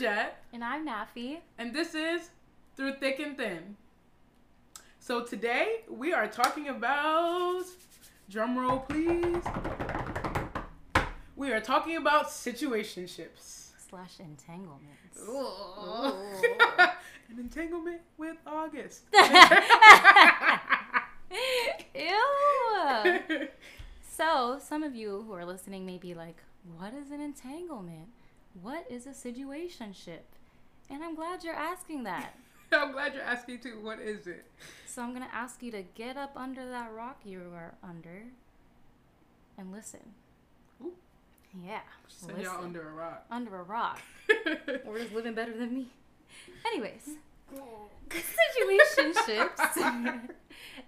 Jet. And I'm Nafi. And this is Through Thick and Thin. So today we are talking about, drum roll please. We are talking about situationships. Slash entanglements. An entanglement with August. Ew. So, some of you who are listening may be like, what is an entanglement? What is a situationship? And I'm glad you're asking that. I'm glad you're asking too. What is it? So, I'm going to ask you to get up under that rock you are under and listen. Ooh. Yeah. Send listen. y'all under a rock. Under a rock. Or just living better than me. Anyways, situationships.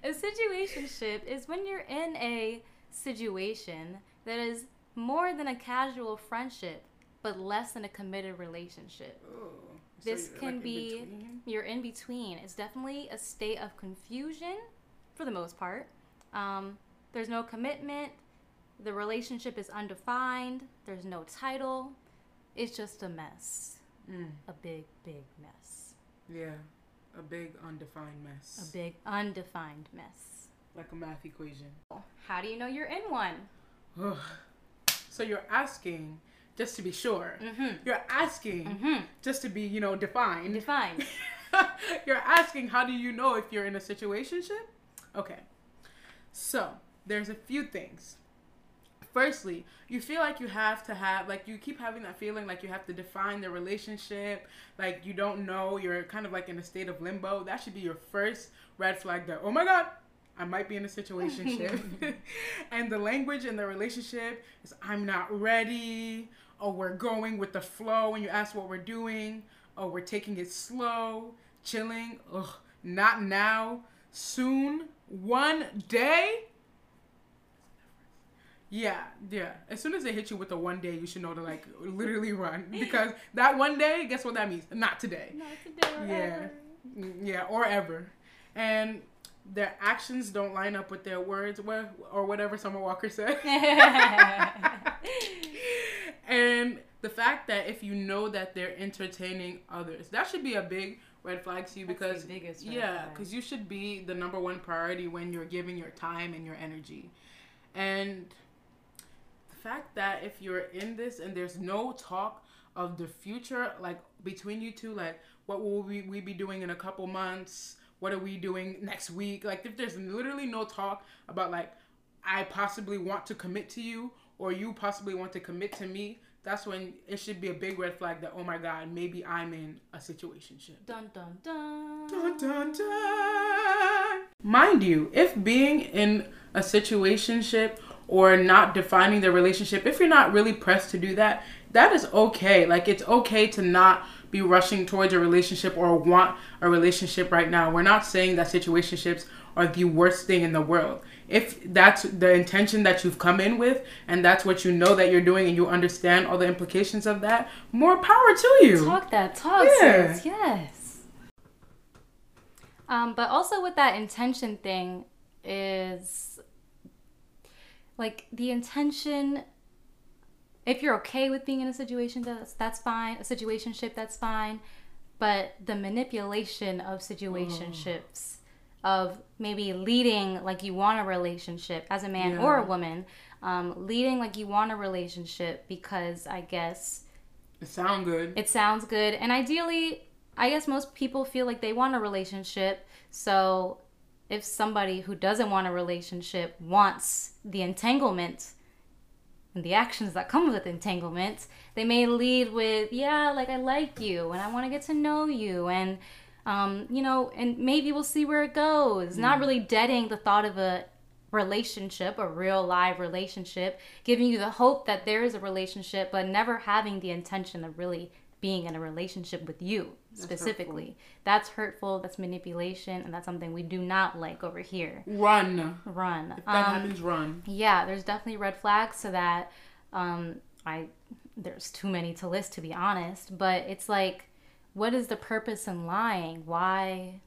a situationship is when you're in a situation that is more than a casual friendship, but less than a committed relationship. Oh, so This you're, can like, be between? you're in between. It's definitely a state of confusion for the most part. Um, there's no commitment. The relationship is undefined. There's no title. It's just a mess. Mm, A big, big mess. yeah, a big undefined mess. A big, undefined mess. like a math equation. How do you know you're in one? So you're asking just to be sure. Mm-hmm. You're asking Mm-hmm. just to be, you know, defined. Defined. you're asking how do you know if you're in a situationship? Okay. So, there's a few things. Firstly, you feel like you have to have like you keep having that feeling like you have to define the relationship, like you don't know, you're kind of like in a state of limbo. That should be your first red flag that, "Oh my god, I might be in a situationship." and the language in the relationship is I'm not ready, or we're going with the flow and you ask what we're doing, oh, we're taking it slow, chilling, ugh, not now, soon, one day. Yeah, yeah. As soon as they hit you with the one day, you should know to like literally run because that one day, guess what that means? Not today. Not today or Yeah. ever. Mm, Yeah, or ever. And their actions don't line up with their words, or whatever Summer Walker said. and the fact that if you know that they're entertaining others, that should be a big red flag to you That's because yeah, because you should be the number one priority when you're giving your time and your energy, and the fact that if you're in this and there's no talk of the future, like between you two, like what will we, we be doing in a couple months? What are we doing next week? Like if there's literally no talk about like I possibly want to commit to you or you possibly want to commit to me, that's when it should be a big red flag that oh my god, maybe I'm in a situationship. dun dun dun. Dun, dun, dun. Mind you, if being in a situationship or not defining the relationship, if you're not really pressed to do that, that is okay. Like it's okay to not be rushing towards a relationship or want a relationship right now. We're not saying that situationships are the worst thing in the world. If that's the intention that you've come in with and that's what you know that you're doing and you understand all the implications of that, more power to you. Talk that talk, Yeah. sis. Yes. Um, but also with that intention thing is like the intention. If you're okay with being in a situation, that's that's fine. A situationship, that's fine. But the manipulation of situationships, of maybe leading like you want a relationship as a man or a woman, um, leading like you want a relationship because I guess It sounds good. it sounds good. And ideally i guess most people feel like they want a relationship. So if somebody who doesn't want a relationship wants the entanglement and the actions that come with entanglement they may lead with yeah like i like you and i want to get to know you and um, you know and maybe we'll see where it goes not really deading the thought of a relationship, a real live relationship, giving you the hope that there is a relationship, but never having the intention of really being in a relationship with you specifically. That's hurtful, that's manipulation, and that's something we do not like over here. Run. Run. If that Um, happens, run. yeah, there's definitely red flags to that. Um, I there's too many to list to be honest, but it's like, what is the purpose in lying? Why,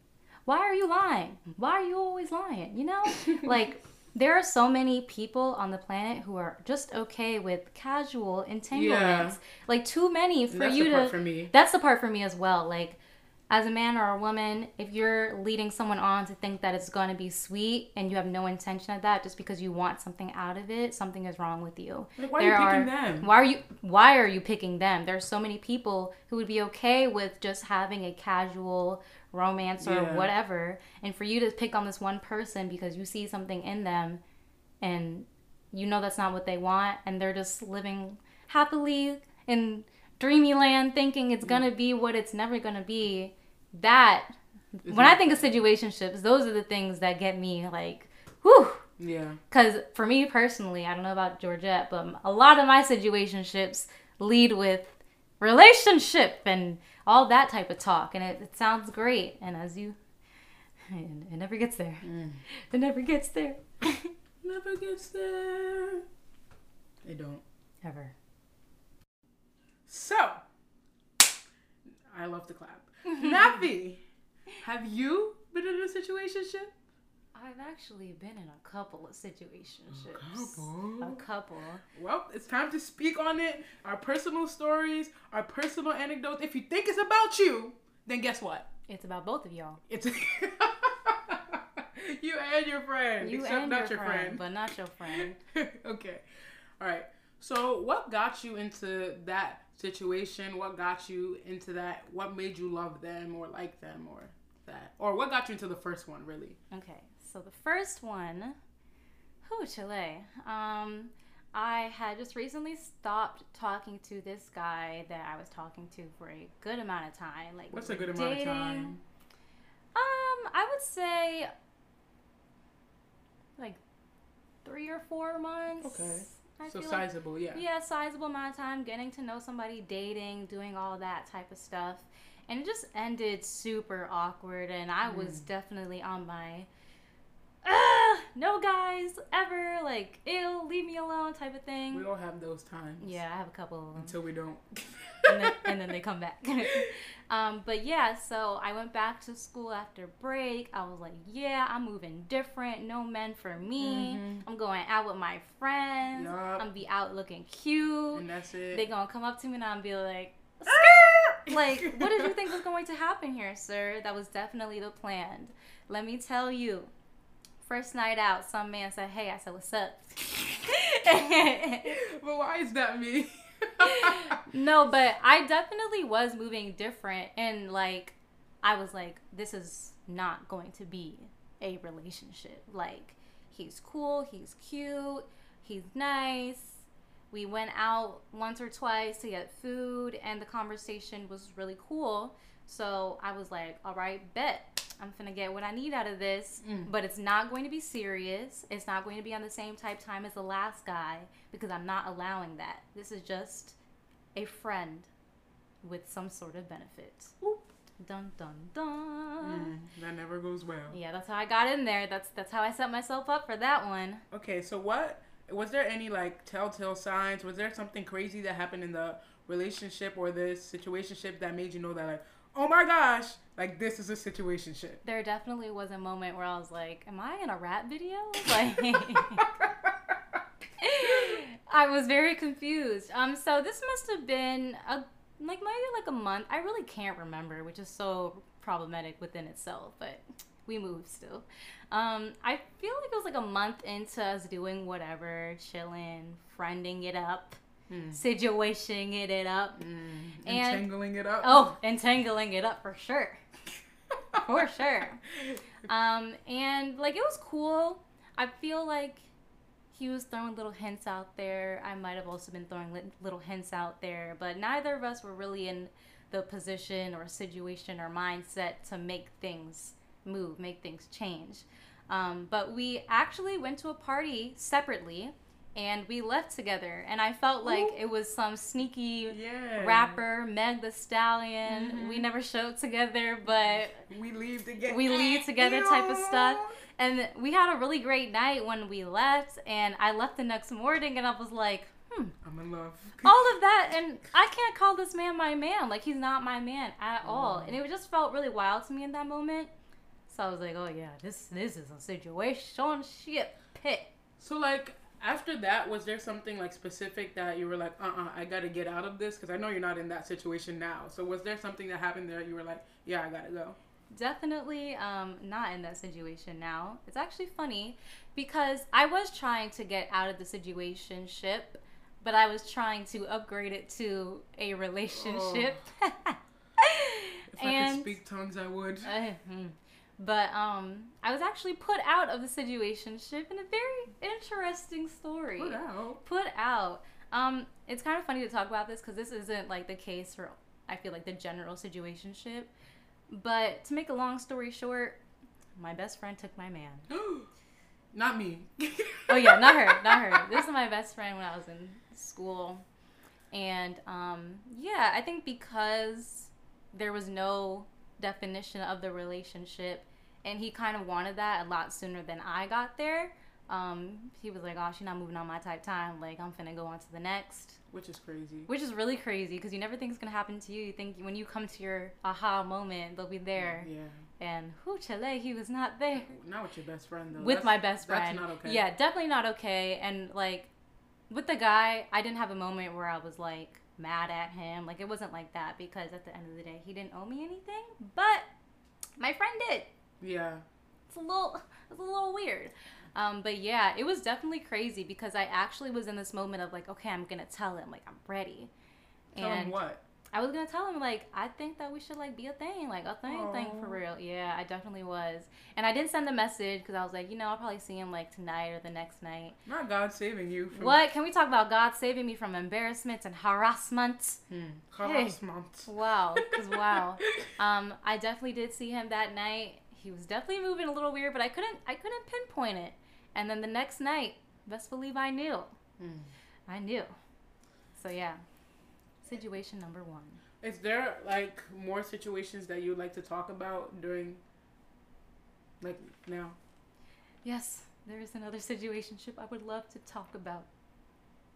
why are you lying? Why are you always lying? You know, like there are so many people on the planet who are just okay with casual entanglements. Like too many for That's you the to for me. That's the part for me as well. Like as a man or a woman, if you're leading someone on to think that it's going to be sweet and you have no intention of that just because you want something out of it, something is wrong with you. Like, why are you picking them? Why are you why are you picking them? There's so many people who would be okay with just having a casual romance or Yeah. whatever. And for you to pick on this one person because you see something in them and you know that's not what they want and they're just living happily in dreamy land thinking it's gonna be what it's never gonna be that when i think of situationships those are the things that get me like whew Yeah. because for me personally i don't know about georgette but a lot of my situationships lead with relationship and all that type of talk and it, it sounds great and as you it, it never gets there mm. it never gets there Never gets there. They don't. ever So, I love to clap. Nafi, have you been in a situationship? I've actually been in a couple of situationships. couple? A couple. Well, it's time to speak on it. Our personal stories, our personal anecdotes. If you think it's about you, then guess what? It's about both of y'all. It's you and your friend. You except and not your, your friend, friend. but not your friend. okay. All right. So, what got you into that situation? What got you into that? What made you love them or like them or that? Or what got you into the first one, really? Okay, so the first one, who Chile. Um, I had just recently stopped talking to this guy that I was talking to for a good amount of time. Like, What's a good amount of time? Um, I would say like three or four months. Okay. I So feel like- sizable, yeah. yeah, sizable amount of time getting to know somebody, dating, doing all that type of stuff. And it just ended super awkward and I was Mm. definitely on my no guys ever like ew, leave me alone type of thing. We don't have those times. Yeah, I have a couple. Until we don't. and, then, and then they come back. um, but yeah, so I went back to school after break. I was like, yeah, I'm moving different. No men for me. Mhm. I'm going out with my friends. Yup. I'm gonna be out looking cute. and that's it. They gonna come up to me and I'm be like, like, what did you think was going to happen here, sir? That was definitely the plan. Let me tell you. First night out, some man said, "Hey," I said, "What's up?" but why is that me? no, but I definitely was moving different, and like, I was like, "This is not going to be a relationship." Like, he's cool, he's cute, he's nice. We went out once or twice to get food, and the conversation was really cool. So I was like, all right, bet. I'm gonna get what I need out of this, Mm. but it's not going to be serious. It's not going to be on the same type time as the last guy because I'm not allowing that. This is just a friend with some sort of benefit. Dun dun dun. Mm, that never goes well. Yeah, that's how I got in there. That's that's how I set myself up for that one. Okay, so what was there any like telltale signs? Was there something crazy that happened in the relationship or this situationship that made you know that like, oh my gosh, like this is a situation shit. There definitely was a moment where I was like, "Am I in a rap video?" Like, I was very confused. Um, so this must have been a like maybe like a month. I really can't remember, which is so problematic within itself. But we moved still. Um, I feel like it was like a month into us doing whatever, chilling, friending it up, Hmm. situationing it up. Mm, And- entangling it up. Oh, entangling it up for sure. for sure. Um, and like it was cool. I feel like he was throwing little hints out there. I might have also been throwing lit- little hints out there, but neither of us were really in the position or situation or mindset to make things move, make things change. Um, but we actually went to a party separately and we left together. And I felt like Ooh. it was some sneaky yeah. rapper, Meg the Stallion. Mhm. We never showed together, but We leave together. we leave together type of stuff. And we had a really great night when we left. And I left the next morning and I was like, hmm, I'm in love. all of that. And I can't call this man my man. Like, he's not my man at all. And it just felt really wild to me in that moment. So I was like, oh, yeah, this, this is a situation ship. hit. So like after that, was there something like specific that you were like, uh, uh I gotta get out of this? Because I know you're not in that situation now. So was there something that happened there? You were like, yeah, I gotta go. Definitely um, not in that situation now. It's actually funny because I was trying to get out of the situation ship, but I was trying to upgrade it to a relationship. Oh. If I could speak tongues, I would. Uh, hmm. But um, I was actually put out of the situation ship in a very interesting story. Put out. Put out. Um, it's kind of funny to talk about this because this isn't like the case for I feel like the general situation ship. But to make a long story short, my best friend took my man. not me. oh yeah, not her, not her. This is my best friend when I was in school, and um, yeah, I think because there was no definition of the relationship, and he kind of wanted that a lot sooner than I got there. Um, he was like, "Oh, she's not moving on my type time. Like, I'm finna go on to the next." Which is crazy. Which is really crazy because you never think it's gonna happen to you. You think when you come to your aha moment, they'll be there. Yeah. And who Chile, he was not there. Not with your best friend though. With That's- my best friend. That's not okay. Yeah, definitely not okay. And like with the guy, I didn't have a moment where I was like mad at him. Like it wasn't like that because at the end of the day, he didn't owe me anything. But my friend did. Yeah. It's a little, it's a little weird. Um, but yeah, it was definitely crazy because I actually was in this moment of like, okay, I'm gonna tell him like I'm ready. Tell him what? I was gonna tell him like I think that we should like be a thing, like a thing, thing for real. Yeah, I definitely was, and I didn't send the message because I was like, you know, I'll probably see him like tonight or the next night. Not God saving you from What? Can we talk about God saving me from embarrassment and harassment? Hmm. harassment. Wow, because wow, um, I definitely did see him that night. He was definitely moving a little weird, but I couldn't, I couldn't pinpoint it. And then the next night, best believe I knew, Hmm. I knew. So yeah, situation number one. Is there like more situations that you'd like to talk about during like now? Yes, there is another situationship I would love to talk about.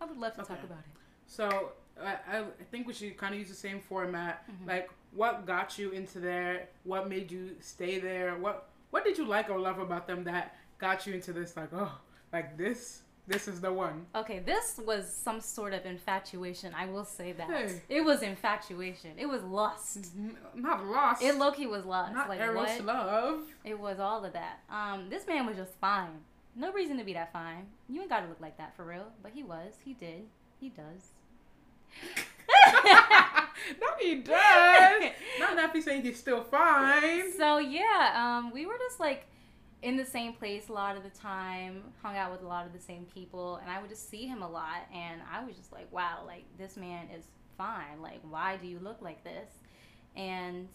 I would love to talk about it. So I, I think we should kind of use the same format. Mhm. Like, what got you into there? What made you stay there? What What did you like or love about them that got you into this? Like, oh, like this. This is the one. Okay, this was some sort of infatuation. I will say that Hey. it was infatuation. It was lust. N- Not lost. It low key was lust. Not like Eros what? love. It was all of that. Um, this man was just fine. No reason to be that fine. You ain't gotta look like that for real. But he was. He did. He does. no, he does. Not enough. He's saying he's still fine. So yeah, um, we were just like in the same place a lot of the time, hung out with a lot of the same people, and I would just see him a lot, and I was just like, wow, like this man is fine. Like, why do you look like this? And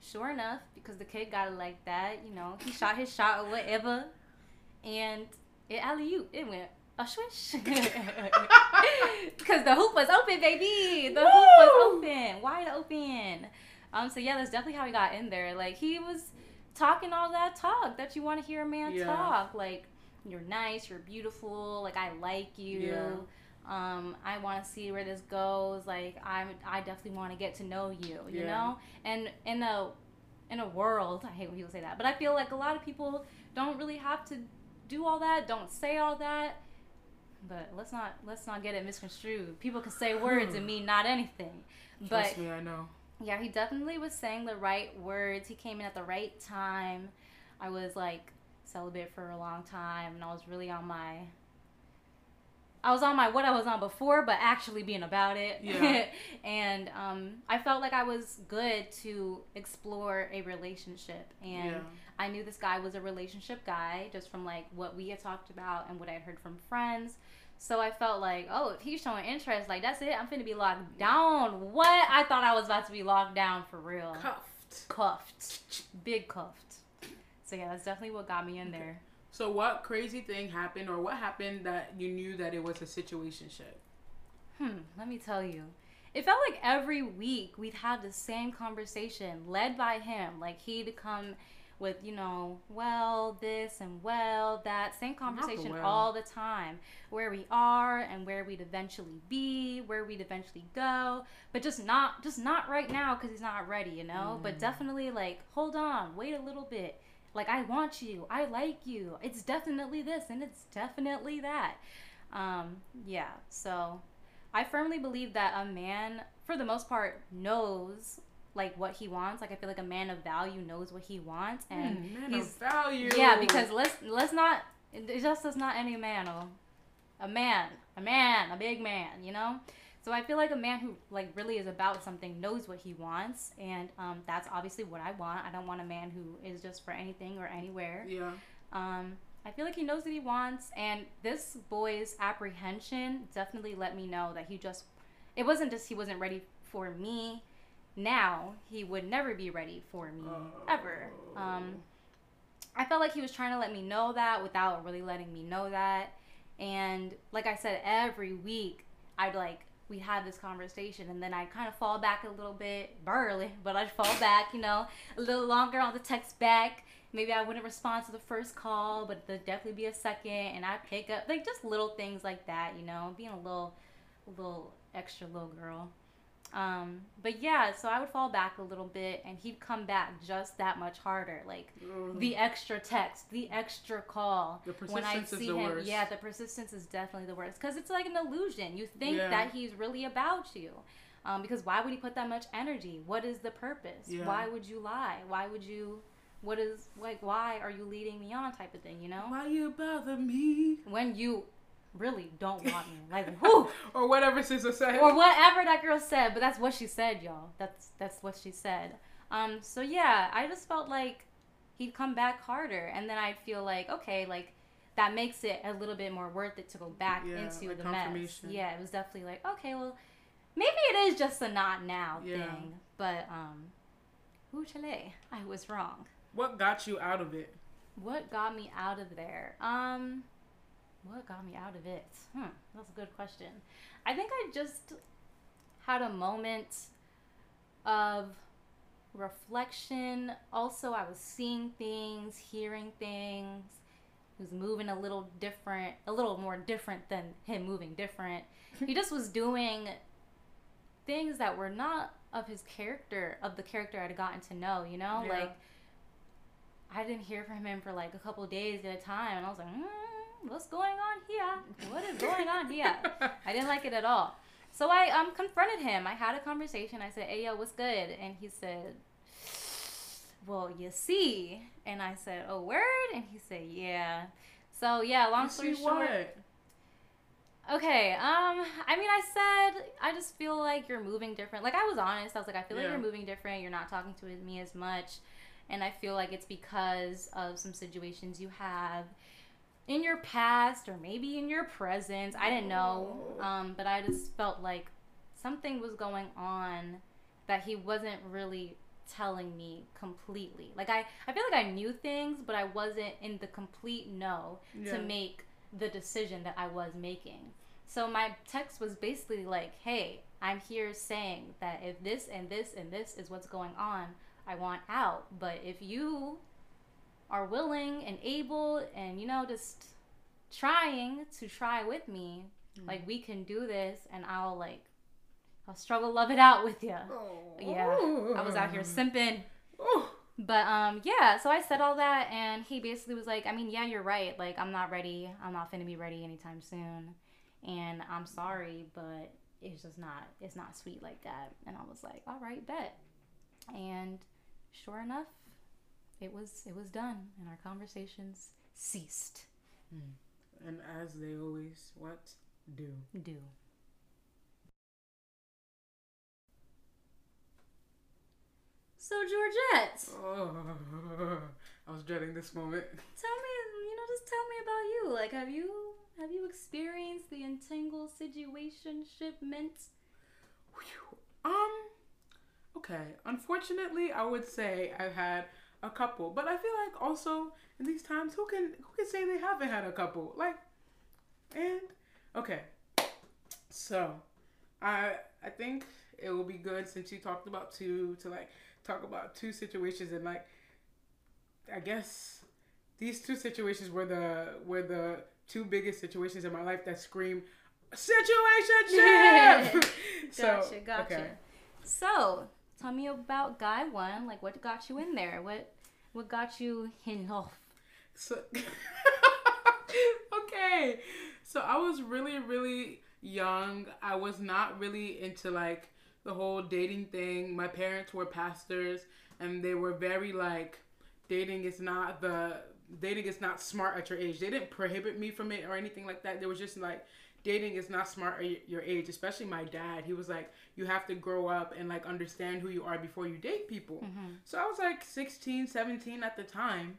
sure enough, because the kid got it like that, you know, he shot his shot or whatever, and it alley oop, it went a swish. Because the hoop was open, baby. The hoop was open, wide open. Um, so yeah, that's definitely how he got in there. Like he was talking all that talk that you want to hear a man Yeah. talk. Like you're nice, you're beautiful. Like I like you. Yeah. Um, I want to see where this goes. Like I'm, I definitely want to get to know you. You Yeah. know, and in a in a world, I hate when people say that, but I feel like a lot of people don't really have to do all that. Don't say all that. But let's not let's not get it misconstrued. People can say words and mean not anything. But Trust me, I know. Yeah, he definitely was saying the right words. He came in at the right time. I was like celibate for a long time, and I was really on my. I was on my what I was on before, but actually being about it. Yeah. and um, I felt like I was good to explore a relationship, and Yeah. I knew this guy was a relationship guy just from like what we had talked about and what I had heard from friends. So I felt like, oh, if he's showing interest, like that's it. I'm finna be locked down. What? I thought I was about to be locked down for real. Cuffed. Cuffed. Big cuffed. So yeah, that's definitely what got me in there. So what crazy thing happened, or what happened that you knew that it was a situationship? Hmm, let me tell you. It felt like every week we'd have the same conversation led by him. Like he'd come with, you know, well, this and well, that. Same conversation well. all the time. Where we are and where we'd eventually be, where we'd eventually go. But just not just not right now because he's not ready, you know? But Mm. definitely like, hold on, wait a little bit. Like I want you. I like you. It's definitely this and it's definitely that. Um, yeah. So I firmly believe that a man, for the most part, knows like what he wants. Like I feel like a man of value knows what he wants, and Mm, he's value. yeah. Because let's let's not. It just is not any man. Oh, a man, a man, a big man. You know. So I feel like a man who like really is about something knows what he wants, and um, that's obviously what I want. I don't want a man who is just for anything or anywhere. yeah. Um, I feel like he knows what he wants, and this boy's apprehension definitely let me know that he just. It wasn't just he wasn't ready for me. Now he would never be ready for me ever. Um, I felt like he was trying to let me know that without really letting me know that. And like I said, every week I'd like we'd have this conversation and then I'd kind of fall back a little bit burly, but I'd fall back, you know, a little longer on the text back. Maybe I wouldn't respond to the first call, but there'd definitely be a second and I'd pick up like just little things like that, you know, being a little a little extra little girl. Um, but yeah, so I would fall back a little bit and he'd come back just that much harder. Like Ugh. the extra text, the extra call. The when I persistence is see the him, worst. yeah, the persistence is definitely the worst because it's like an illusion. You think Yeah. that he's really about you, um, because why would he put that much energy? What is the purpose? Yeah. Why would you lie? Why would you? What is like? Why are you leading me on? Type of thing, you know. Why you bother me? When you really don't want me, like whoo, or whatever sister said. or whatever that girl said. But that's what she said, y'all. That's that's what she said. Um. So yeah, I just felt like he'd come back harder, and then I'd feel like okay, like that makes it a little bit more worth it to go back Yeah, into like the mess. Yeah, it was definitely like okay, well, maybe it is just a not now Yeah. thing, but um, ooh, I was wrong. what got you out of it? What got me out of there? Um, what got me out of it? Hmm, that's a good question. I think I just had a moment of reflection. Also, I was seeing things, hearing things. He was moving a little different, a little more different than him moving different. he just was doing things that were not of his character, of the character I'd gotten to know, you know? Yeah. Like, I didn't hear from him for like a couple days at a time, and I was like, mm, "What's going on here? What is going on here?" I didn't like it at all. So I um confronted him. I had a conversation. I said, "Hey, yo, what's good?" And he said, "Well, you see." And I said, "Oh, word?" And he said, "Yeah." So yeah, long You story short. what? Okay. Um. I mean, I said I just feel like you're moving different. Like I was honest. I was like, I feel like you're moving different. You're not talking to me as much, and I feel like it's because of some situations you have in your past or maybe in your present. I didn't know. Oh. Um. But I just felt like something was going on that he wasn't really telling me completely. Like I, I feel like I knew things, but I wasn't in the complete know Yeah. to make the decision that I was making. So my text was basically like, "Hey, I'm here saying that if this and this and this is what's going on, I want out. But if you are willing and able and you know just trying to try with me, like we can do this and I'll like I'll struggle love it out with you." Yeah. I was out here simping. Oh. But um yeah, so I said all that and he basically was like, I mean, yeah, you're right. Like I'm not ready. I'm not finna be ready anytime soon. And I'm sorry, but it's just not it's not sweet like that. And I was like, All right, bet. And sure enough, it was it was done and our conversations ceased. And as they always what do. Do. So Georgette, Oh, I was dreading this moment. tell me, you know, just tell me about you. Like, have you have you experienced the entangled situation shipment? Um. Okay. Unfortunately, I would say I've had a couple, but I feel like also in these times, who can who can say they haven't had a couple? Like, and okay. So, I I think it will be good since you talked about two to like talk about two situations and like I guess these two situations were the were the two biggest situations in my life that scream situationship. so, Gotcha, gotcha. okay. So, tell me about guy one. Like, what got you in there? What What got you in love? So, okay. So I was really, really young. I was not really into like the whole dating thing. My parents were pastors and they were very like dating is not the dating is not smart at your age. They didn't prohibit me from it or anything like that. They was just like dating is not smart at your age, especially my dad. He was like, you have to grow up and like understand who you are before you date people. Mm-hmm. So I was like 16, 17 at the time.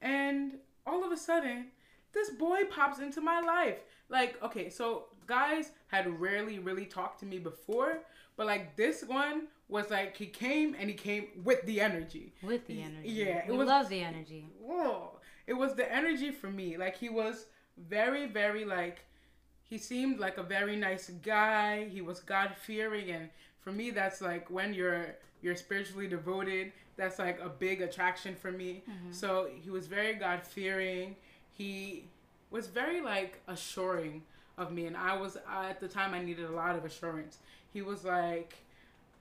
And all of a sudden, this boy pops into my life. Like, okay, so guys had rarely really talked to me before, but like this one was like he came and he came with the energy. With the energy. Yeah, it we was- love the energy. Whoa. It was the energy for me. Like he was very, very like he seemed like a very nice guy. He was God fearing and for me that's like when you're you're spiritually devoted, that's like a big attraction for me. Mm-hmm. So he was very God fearing. He was very like assuring of me and I was at the time I needed a lot of assurance. He was like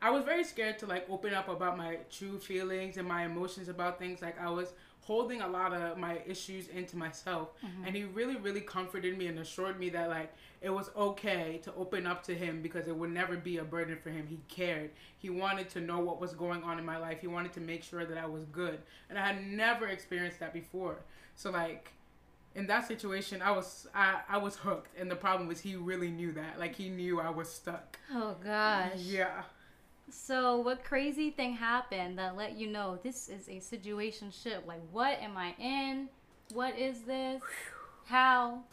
I was very scared to like open up about my true feelings and my emotions about things. Like I was holding a lot of my issues into myself, mm-hmm. and he really, really comforted me and assured me that like it was okay to open up to him because it would never be a burden for him. He cared. He wanted to know what was going on in my life. He wanted to make sure that I was good, and I had never experienced that before. So like in that situation i was I, I was hooked and the problem was he really knew that like he knew i was stuck Oh gosh. yeah So what crazy thing happened that let you know this is a situation ship? Like what am I in? What is this? How?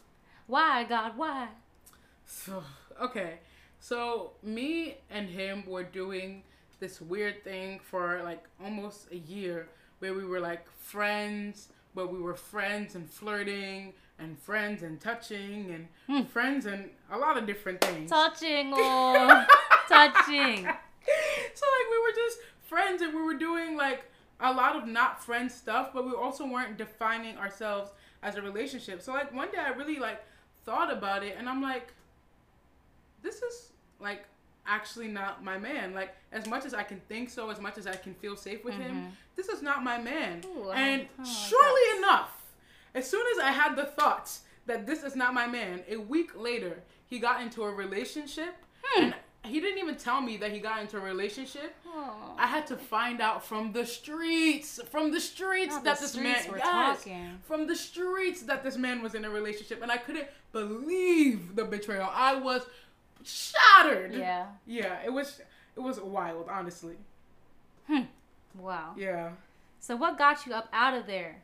Why, God? Why? So, okay. So, me and him were doing this weird thing for like almost a year where we were like friends, but we were friends and flirting and friends and touching and hmm. friends and a lot of different things. Touching oh touching. We were just friends and we were doing like a lot of not friend stuff, but we also weren't defining ourselves as a relationship. So like one day I really like thought about it and I'm like, this is like actually not my man. Like as much as I can think so, as much as I can feel safe with him, this is not my man. Ooh, and oh, surely enough, as soon as I had the thought that this is not my man, a week later he got into a relationship and he didn't even tell me that he got into a relationship. Oh. I had to find out from the streets, from the streets Not that the this streets man, yes, talking. from the streets that this man was in a relationship, and I couldn't believe the betrayal. I was shattered. Yeah. yeah, it was it was wild, honestly. Hmm. Wow. Yeah. So what got you up out of there?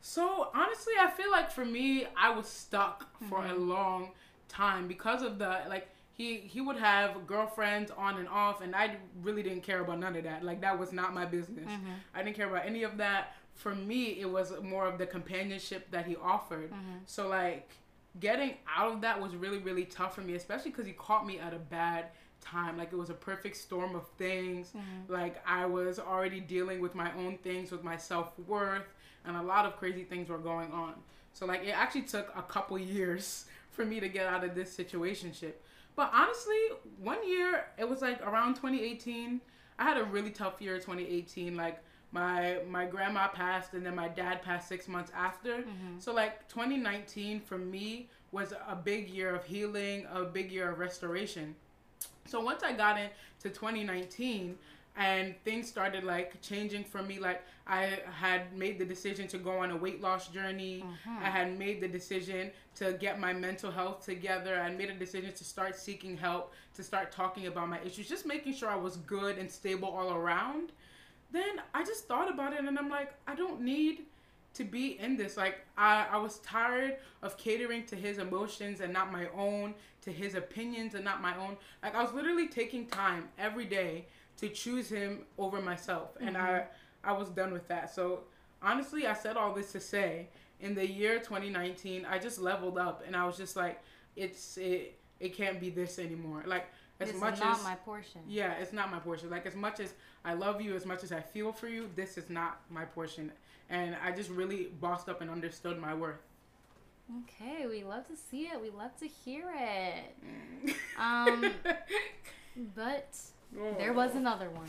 So honestly, I feel like for me, I was stuck for a long time because of the like he he would have girlfriends on and off, and I really didn't care about none of that. Like that was not my business. Mm-hmm. I didn't care about any of that. For me, it was more of the companionship that he offered. Mm-hmm. So like getting out of that was really really tough for me, especially because he caught me at a bad time. Like it was a perfect storm of things. Mm-hmm. Like I was already dealing with my own things, with my self worth, and a lot of crazy things were going on. So like it actually took a couple years for me to get out of this situationship. But honestly, one year it was like around 2018. I had a really tough year 2018. Like my my grandma passed and then my dad passed six months after. Mm-hmm. So like 2019 for me was a big year of healing, a big year of restoration. So once I got into 2019 and things started like changing for me, like I had made the decision to go on a weight loss journey. Mm-hmm. I had made the decision to get my mental health together. I made a decision to start seeking help, to start talking about my issues, just making sure I was good and stable all around. Then I just thought about it and I'm like, I don't need to be in this. Like I, I was tired of catering to his emotions and not my own, to his opinions and not my own. Like I was literally taking time every day to choose him over myself. And I I was done with that. So honestly I said all this to say in the year 2019 I just leveled up and I was just like it's it it can't be this anymore. Like as This much not as my portion. yeah, it's not my portion. Like as much as I love you, as much as I feel for you, this is not my portion. And I just really bossed up and understood my worth. Okay, we love to see it. We love to hear it. Um, but there was another one.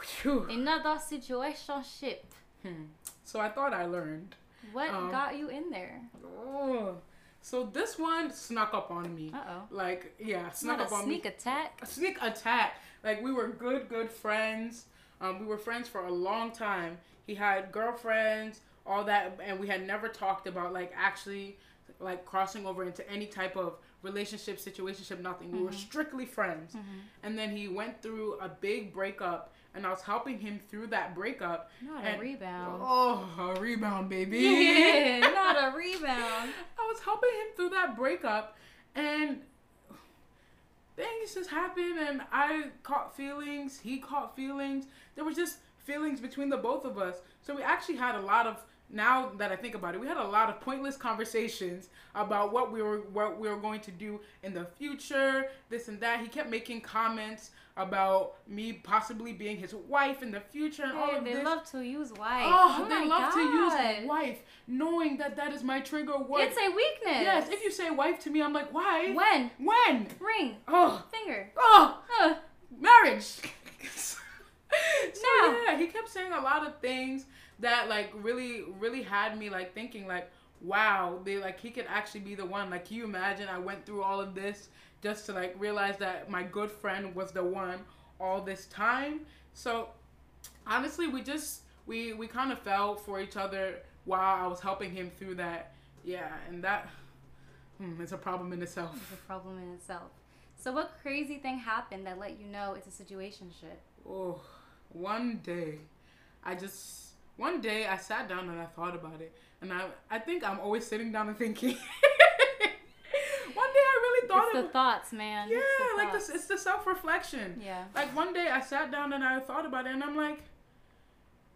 Phew. Another situationship. Hmm. So I thought I learned. What Um, got you in there? Oh. So this one snuck up on me. Uh oh. Like, yeah, snuck not up a on sneak me. attack. A sneak attack. Like we were good, good friends. Um, we were friends for a long time. He had girlfriends, all that, and we had never talked about like actually like crossing over into any type of relationship, situationship, nothing. We were Mm-hmm. strictly friends. And then he went through a big breakup, and I was helping him through that breakup. Not And- a rebound. Oh, a rebound, baby. Yeah, not a rebound. I was helping him through that breakup, and things just happened, and I caught feelings. He caught feelings. There was just feelings between the both of us. So we actually had a lot of. Now that I think about it, we had a lot of pointless conversations about what we were what we were going to do in the future, this and that. He kept making comments about me possibly being his wife in the future and all Hey, of they this. love to use wife. oh, my they love to use wife, knowing that that is my trigger word. It's a weakness. Yes, if you say wife to me, I'm like, why? When? When? Ring. Oh, Finger. oh, Uh, marriage. so No. yeah, he kept saying a lot of things that like really, really had me like thinking like, wow, they like he could actually be the one. Like, can you imagine? I went through all of this just to like realize that my good friend was the one all this time. So honestly, we just we we kind of fell for each other while I was helping him through that. Yeah, and that hmm, it's a problem in itself. it's a problem in itself. So, what crazy thing happened that let you know it's a situationship? Oh, one day, I just one day I sat down and I thought about it, and I I think I'm always sitting down and thinking. one day I really thought It's the thoughts, man. yeah, the like this. It's the self reflection. Yeah. Like one day I sat down and I thought about it, and I'm like,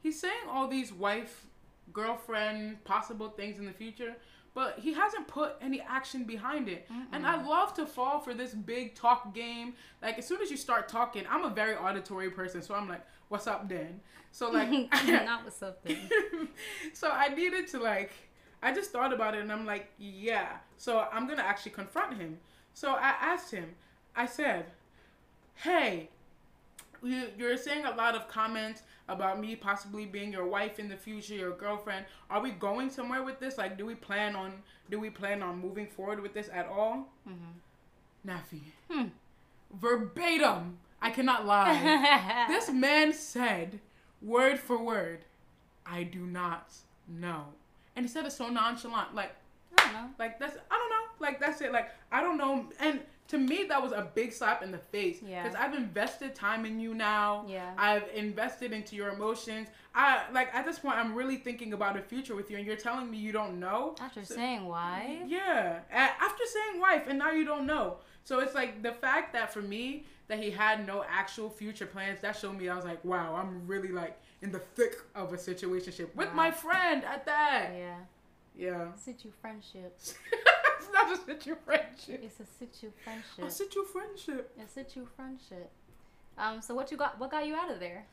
he's saying all these wife, girlfriend, possible things in the future, but he hasn't put any action behind it. And I love to fall for this big talk game. Like as soon as you start talking, I'm a very auditory person, so I'm like, "What's up, Dan?" So like, Not with something. so I needed to like I just thought about it and I'm like, yeah. So I'm gonna actually confront him. So I asked him, I said, Hey, you, you're saying a lot of comments about me possibly being your wife in the future, your girlfriend. Are we going somewhere with this? Like, do we plan on do we plan on moving forward with this at all? Mm-hmm. Nafi, Hmm. verbatim. I cannot lie. this man said, word for word, I do not know. And he said it so nonchalant, like, I don't know. like that's I don't know, like that's it, like I don't know. And to me, that was a big slap in the face. Yeah. Because I've invested time in you now. Yeah. I've invested into your emotions. I like at this point, I'm really thinking about a future with you, and you're telling me you don't know. After So- saying why? yeah. After saying wife, and now you don't know. So it's like the fact that for me that he had no actual future plans. That showed me I was like, wow, I'm really like in the thick of a situationship with Wow. my friend at that. Yeah. Yeah. Situ friendship. it's not a situ friendship. It's a situ friendship. A situ friendship. A situ friendship. Um. So what you got? What got you out of there?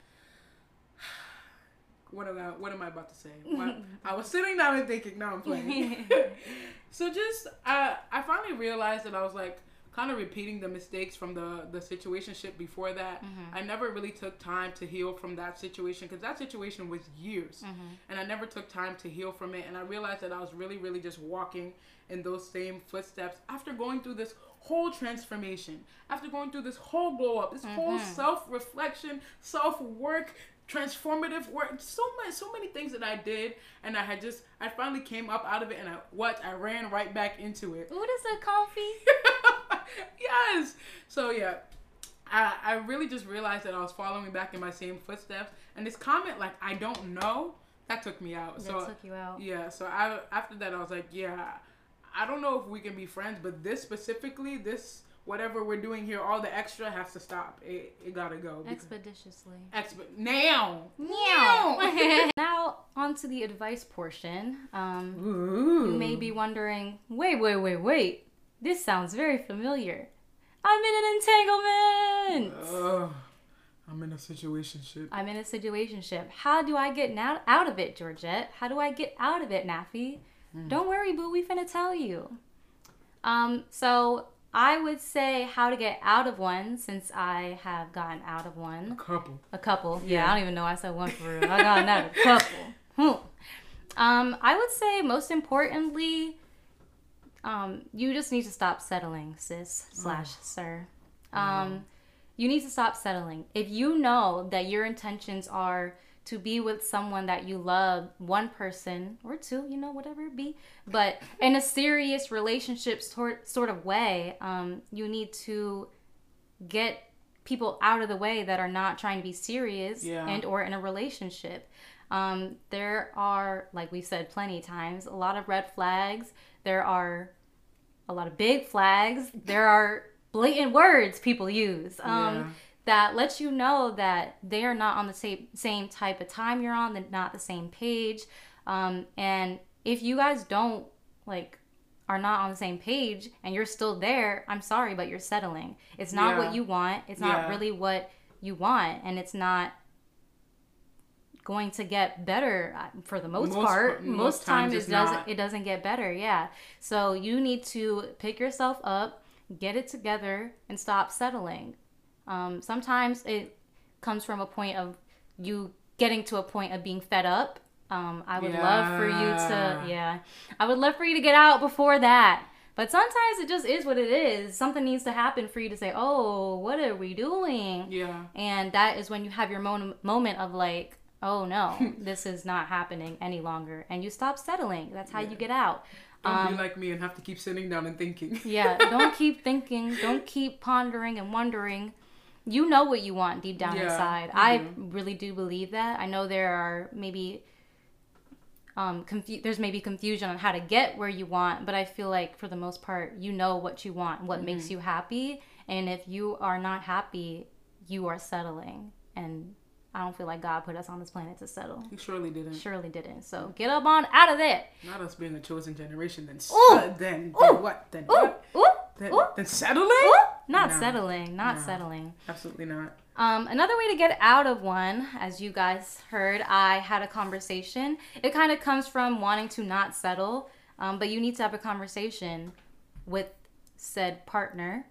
What am I? What am I about to say? What- I was sitting down and thinking. Now I'm playing. so just I I finally realized that I was like kind of repeating the mistakes from the the situationship before that. Mm-hmm. I never really took time to heal from that situation because that situation was years, Mm-hmm. and I never took time to heal from it. And I realized that I was really really just walking in those same footsteps after going through this whole transformation, after going through this whole blow up, this whole Mhm. self reflection, self work transformative work so much so many things that i did and i had just i finally came up out of it and i what i ran right back into it Ooh, this a comfy. yes so yeah I, I really just realized that i was following back in my same footsteps and this comment like i don't know that took me out That so took you out. yeah so i after that i was like yeah i don't know if we can be friends but this specifically this whatever we're doing here all the extra has to stop it, it gotta go Expeditiously. Exp- now. Meow. now on to the advice portion. Um, Ooh. you may be wondering, wait, wait, wait, wait. This sounds very familiar. I'm in an entanglement. Ugh, I'm in a situationship. I'm in a situationship. How do I get now out of it, Georgette? How do I get out of it, Nafi? Don't worry, boo. We finna tell you. Um, so I would say how to get out of one since I have gotten out of one. A couple. A couple. Yeah, Yeah. I don't even know I said one for real. I got out of a couple. Hmm. Um, I would say most importantly, um, you just need to stop settling, sis slash sir. Um, you need to stop settling. If you know that your intentions are to be with someone that you love, one person or two, you know, whatever it be, but in a serious relationship sort sort of way, um, you need to get people out of the way that are not trying to be serious Yeah. and or in a relationship. Um, there are, like we've said plenty of times, a lot of red flags. There are a lot of big flags. There are blatant words people use um, Yeah. that lets you know that they are not on the same same type of time you're on. They're not the same page. Um, and if you guys don't like are not on the same page and you're still there, I'm sorry, but you're settling. It's not Yeah. what you want. It's not Yeah. really what you want, and it's not going to get better uh, for the most, Most part. most most times times it doesn't. not. It doesn't get better. Yeah. So you need to pick yourself up, get it together, and stop settling. Um, sometimes it comes from a point of you getting to a point of being fed up. Um, I would love for you to, Yeah. yeah, I would love for you to get out before that. But sometimes it just is what it is. Something needs to happen for you to say, "Oh, what are we doing?" Yeah. And that is when you have your mo- moment of like, "Oh no, this is not happening any longer," and you stop settling. That's how you get out. Don't be like me and have to keep sitting down and thinking. Yeah, don't keep thinking, don't keep pondering and wondering. You know what you want deep down Yeah, inside. you I really do believe that. I know there are maybe um confu- there's maybe confusion on how to get where you want, but I feel like for the most part, you know what you want, what Mm-hmm. makes you happy, and if you are not happy, you are settling. And I don't feel like God put us on this planet to settle. He surely didn't. Surely didn't. So get up on out of there. Not us being a chosen generation. Then, Ooh. se- then, Ooh. then what? Then Ooh, what? ooh, Then, ooh, then settling? ooh. Not No. settling. Not No. settling. Absolutely not. Um, another way to get out of one, as you guys heard, I had a conversation. It kind of comes from wanting to not settle, um, but you need to have a conversation with said partner.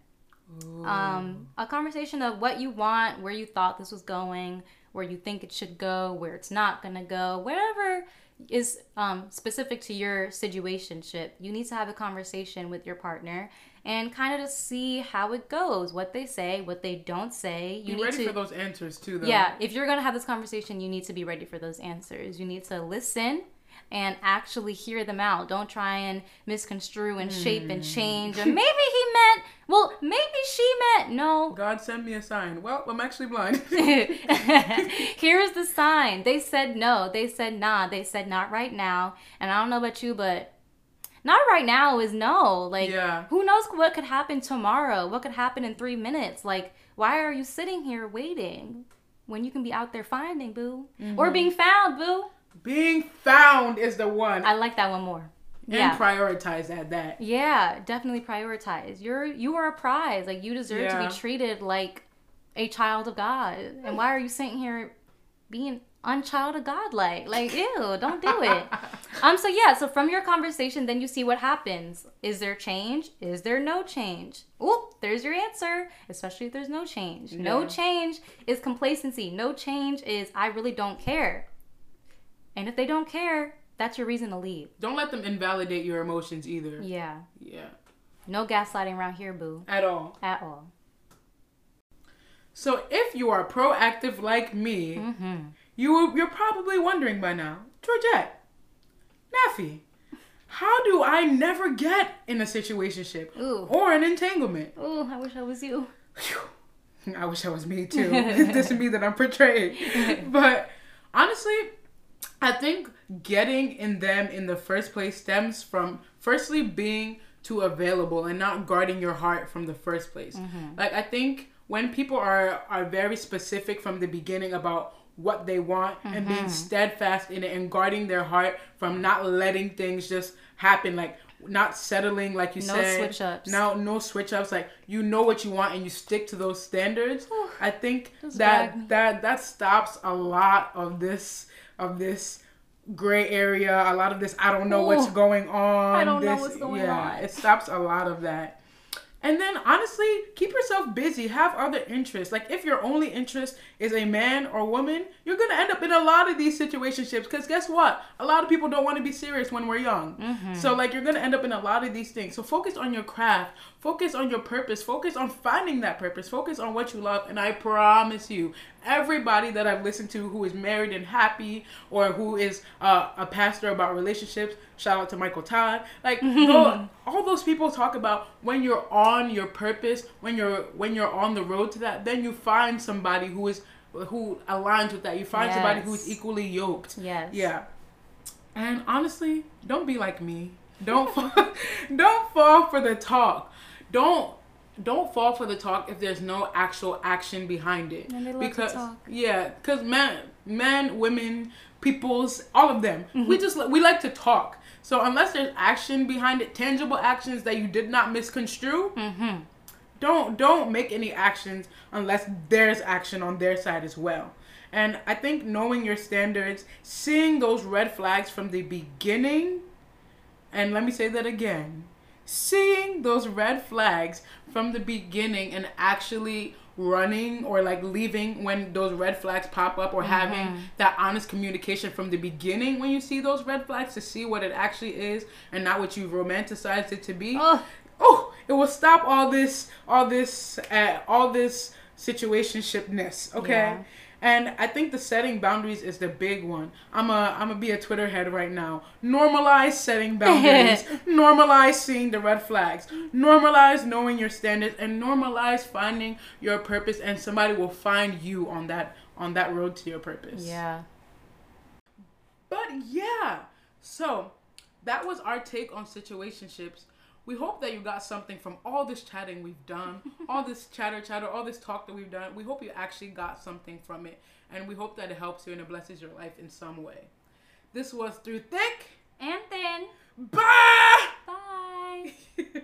Um, a conversation of what you want, where you thought this was going, where you think it should go, where it's not gonna go, wherever is um, specific to your situationship. You need to have a conversation with your partner and kind of just see how it goes, what they say, what they don't say. You Be need ready to for those answers too, though. yeah, if you're gonna have this conversation, you need to be ready for those answers. You need to listen and actually hear them out. Don't try and misconstrue and shape and hmm. change. Or maybe he meant, well, maybe she meant, no. God send me a sign. Well, I'm actually blind. Here's the sign. They said no. They said nah. They said not right now. And I don't know about you, but not right now is no. Like, Yeah. who knows what could happen tomorrow? What could happen in three minutes? Like, why are you sitting here waiting when you can be out there finding, boo? Or mm-hmm. being found, boo? Being found is the one. I like that one more. and Yeah. prioritize at that. Yeah, definitely prioritize. You're you are a prize. Like you deserve to be treated like a child of God. And why are you sitting here being unchild of God like? Like, ew, don't do it. um so yeah, so from your conversation then you see what happens. Is there change? Is there no change? Oop, there's your answer, especially if there's no change. No change is complacency. No change is I really don't care. And if they don't care, that's your reason to leave. Don't let them invalidate your emotions either. Yeah. Yeah. No gaslighting around here, boo. At all. At all. So if you are proactive like me, Mm-hmm. you you're probably wondering by now, Georgette, Nafi, how do I never get in a situationship Ooh. or an entanglement? Ooh, I wish I was you. I wish I was me too. this is me that I'm portraying. But honestly, I think getting in them in the first place stems from firstly being too available and not guarding your heart from the first place. Like I think when people are are very specific from the beginning about what they want and being steadfast in it and guarding their heart from not letting things just happen like not settling like you said. No said switch ups. no no switch ups like you know what you want and you stick to those standards i think that me. that that stops a lot of this of this gray area a lot of this i don't know what's going on I don't know what's going yeah on. it stops a lot of that And then honestly, keep yourself busy. Have other interests. Like if your only interest is a man or woman, you're gonna end up in a lot of these situationships. Because guess what? A lot of people don't want to be serious when we're young. Mm-hmm. So like you're gonna end up in a lot of these things. So focus on your craft. Focus on your purpose. Focus on finding that purpose. Focus on what you love. And I promise you, everybody that I've listened to who is married and happy or who is uh, a pastor about relationships, shout out to Michael Todd. Like go, all those people talk about when you're on your purpose, when you're when you're on the road to that, then you find somebody who is who aligns with that. You find yes. somebody who is equally yoked. Yes. Yeah. And honestly, don't be like me. Don't fall, don't fall for the talk. Don't don't fall for the talk if there's no actual action behind it. because yeah, because men, men, women, peoples, all of them, mm-hmm. we just we like to talk. So unless there's action behind it, tangible actions that you did not misconstrue, mm-hmm. don't don't make any actions unless there's action on their side as well. And I think knowing your standards, seeing those red flags from the beginning, and let me say that again seeing those red flags from the beginning and actually running or like leaving when those red flags pop up or mm-hmm. having that honest communication from the beginning when you see those red flags to see what it actually is and not what you've romanticized it to be oh, oh it will stop all this all this uh, all this situationshipness okay yeah. And I think the setting boundaries is the big one. I'm a I'm gonna be a Twitter head right now. Normalize setting boundaries. normalize seeing the red flags. Normalize knowing your standards and normalize finding your purpose and somebody will find you on that on that road to your purpose. Yeah. But yeah. So, that was our take on situationships we hope that you got something from all this chatting we've done, all this chatter, chatter, all this talk that we've done. We hope you actually got something from it, and we hope that it helps you and it blesses your life in some way. This was Through Thick and Thin. Bye! Bye!